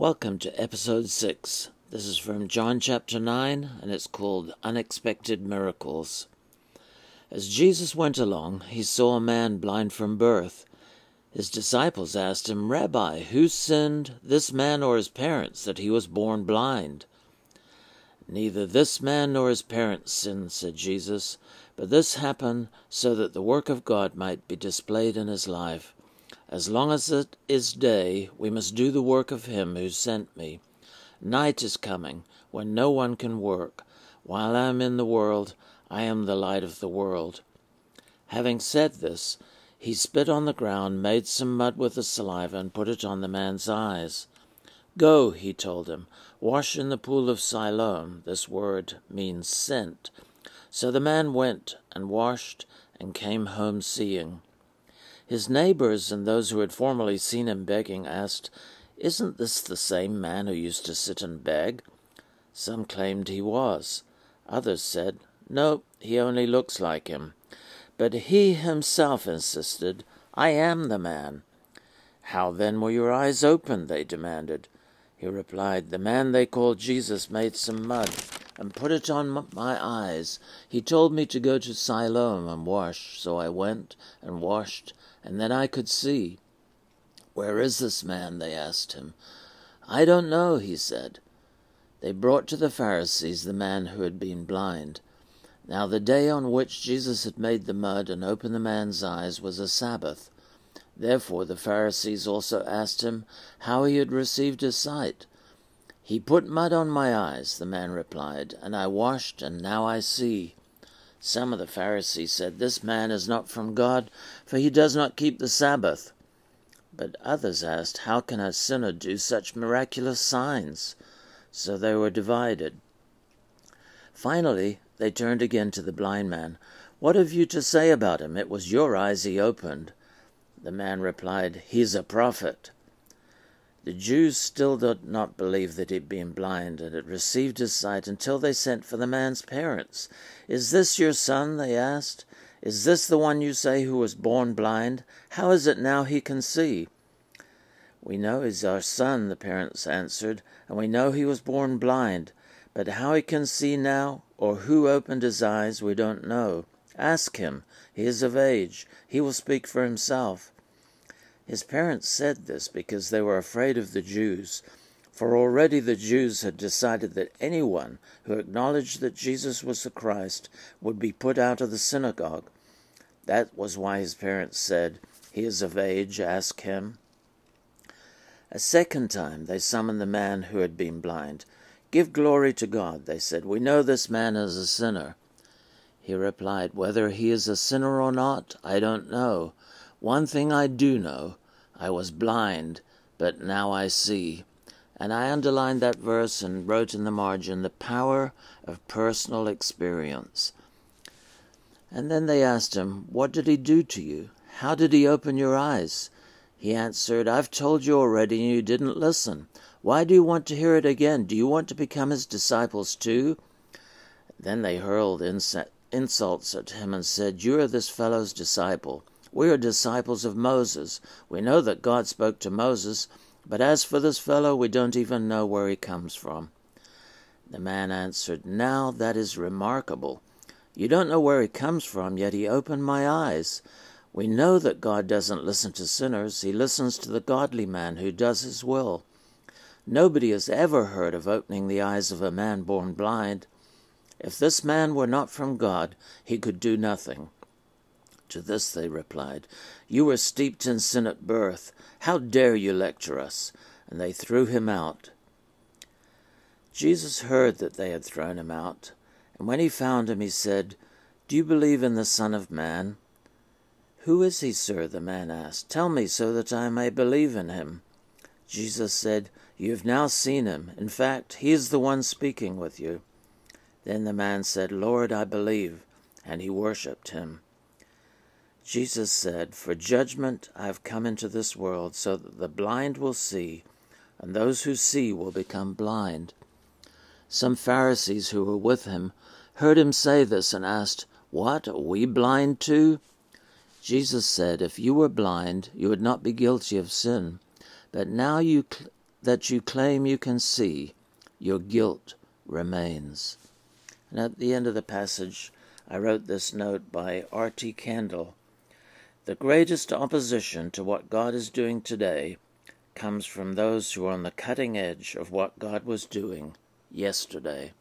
Welcome to episode 6. This is from John chapter 9, and it's called Unexpected Miracles. As Jesus went along, he saw a man blind from birth. His disciples asked him, Rabbi, who sinned, this man or his parents, that he was born blind? Neither this man nor his parents sinned, said Jesus, but this happened so that the work of God might be displayed in his life. As long as it is day, we must do the work of him who sent me. Night is coming, when no one can work. While I am in the world, I am the light of the world. Having said this, he spit on the ground, made some mud with the saliva, and put it on the man's eyes. Go, he told him, wash in the pool of Siloam. This word means sent. So the man went and washed and came home seeing. His neighbors and those who had formerly seen him begging asked, Isn't this the same man who used to sit and beg? Some claimed he was. Others said, No, he only looks like him. But he himself insisted, I am the man. How then were your eyes opened? they demanded. He replied, The man they called Jesus made some mud and put it on my eyes. He told me to go to Siloam and wash, so I went and washed, and then I could see. Where is this man? they asked him. I don't know, he said. They brought to the Pharisees the man who had been blind. Now the day on which Jesus had made the mud and opened the man's eyes was a Sabbath. Therefore the Pharisees also asked him how he had received his sight. He put mud on my eyes, the man replied, and I washed, and now I see. Some of the Pharisees said, This man is not from God, for he does not keep the Sabbath. But others asked, How can a sinner do such miraculous signs? So they were divided. Finally, they turned again to the blind man. What have you to say about him? It was your eyes he opened. The man replied, He's a prophet. The Jews still did not believe that he had been blind and had received his sight until they sent for the man's parents. Is this your son? they asked. Is this the one you say who was born blind? How is it now he can see? We know he's our son, the parents answered, and we know he was born blind. But how he can see now, or who opened his eyes, we don't know. Ask him. He is of age. He will speak for himself. His parents said this because they were afraid of the Jews, for already the Jews had decided that anyone who acknowledged that Jesus was the Christ would be put out of the synagogue. That was why his parents said, He is of age, ask him. A second time they summoned the man who had been blind. Give glory to God, they said. We know this man is a sinner. He replied, Whether he is a sinner or not, I don't know. One thing I do know I was blind, but now I see. And I underlined that verse and wrote in the margin the power of personal experience. And then they asked him, What did he do to you? How did he open your eyes? He answered, I've told you already and you didn't listen. Why do you want to hear it again? Do you want to become his disciples too? Then they hurled insults at him and said, You are this fellow's disciple. We are disciples of Moses. We know that God spoke to Moses, but as for this fellow, we don't even know where he comes from. The man answered, Now that is remarkable. You don't know where he comes from, yet he opened my eyes. We know that God doesn't listen to sinners, he listens to the godly man who does his will. Nobody has ever heard of opening the eyes of a man born blind. If this man were not from God, he could do nothing. To this they replied, You were steeped in sin at birth. How dare you lecture us? And they threw him out. Jesus heard that they had thrown him out, and when he found him, he said, Do you believe in the Son of Man? Who is he, sir? the man asked. Tell me so that I may believe in him. Jesus said, You have now seen him. In fact, he is the one speaking with you. Then the man said, Lord, I believe. And he worshipped him. Jesus said, For judgment I have come into this world, so that the blind will see, and those who see will become blind. Some Pharisees who were with him heard him say this and asked, What, are we blind too? Jesus said, If you were blind, you would not be guilty of sin. But now you, cl- that you claim you can see, your guilt remains. And at the end of the passage, I wrote this note by R.T. Kendall. The greatest opposition to what God is doing today comes from those who are on the cutting edge of what God was doing yesterday.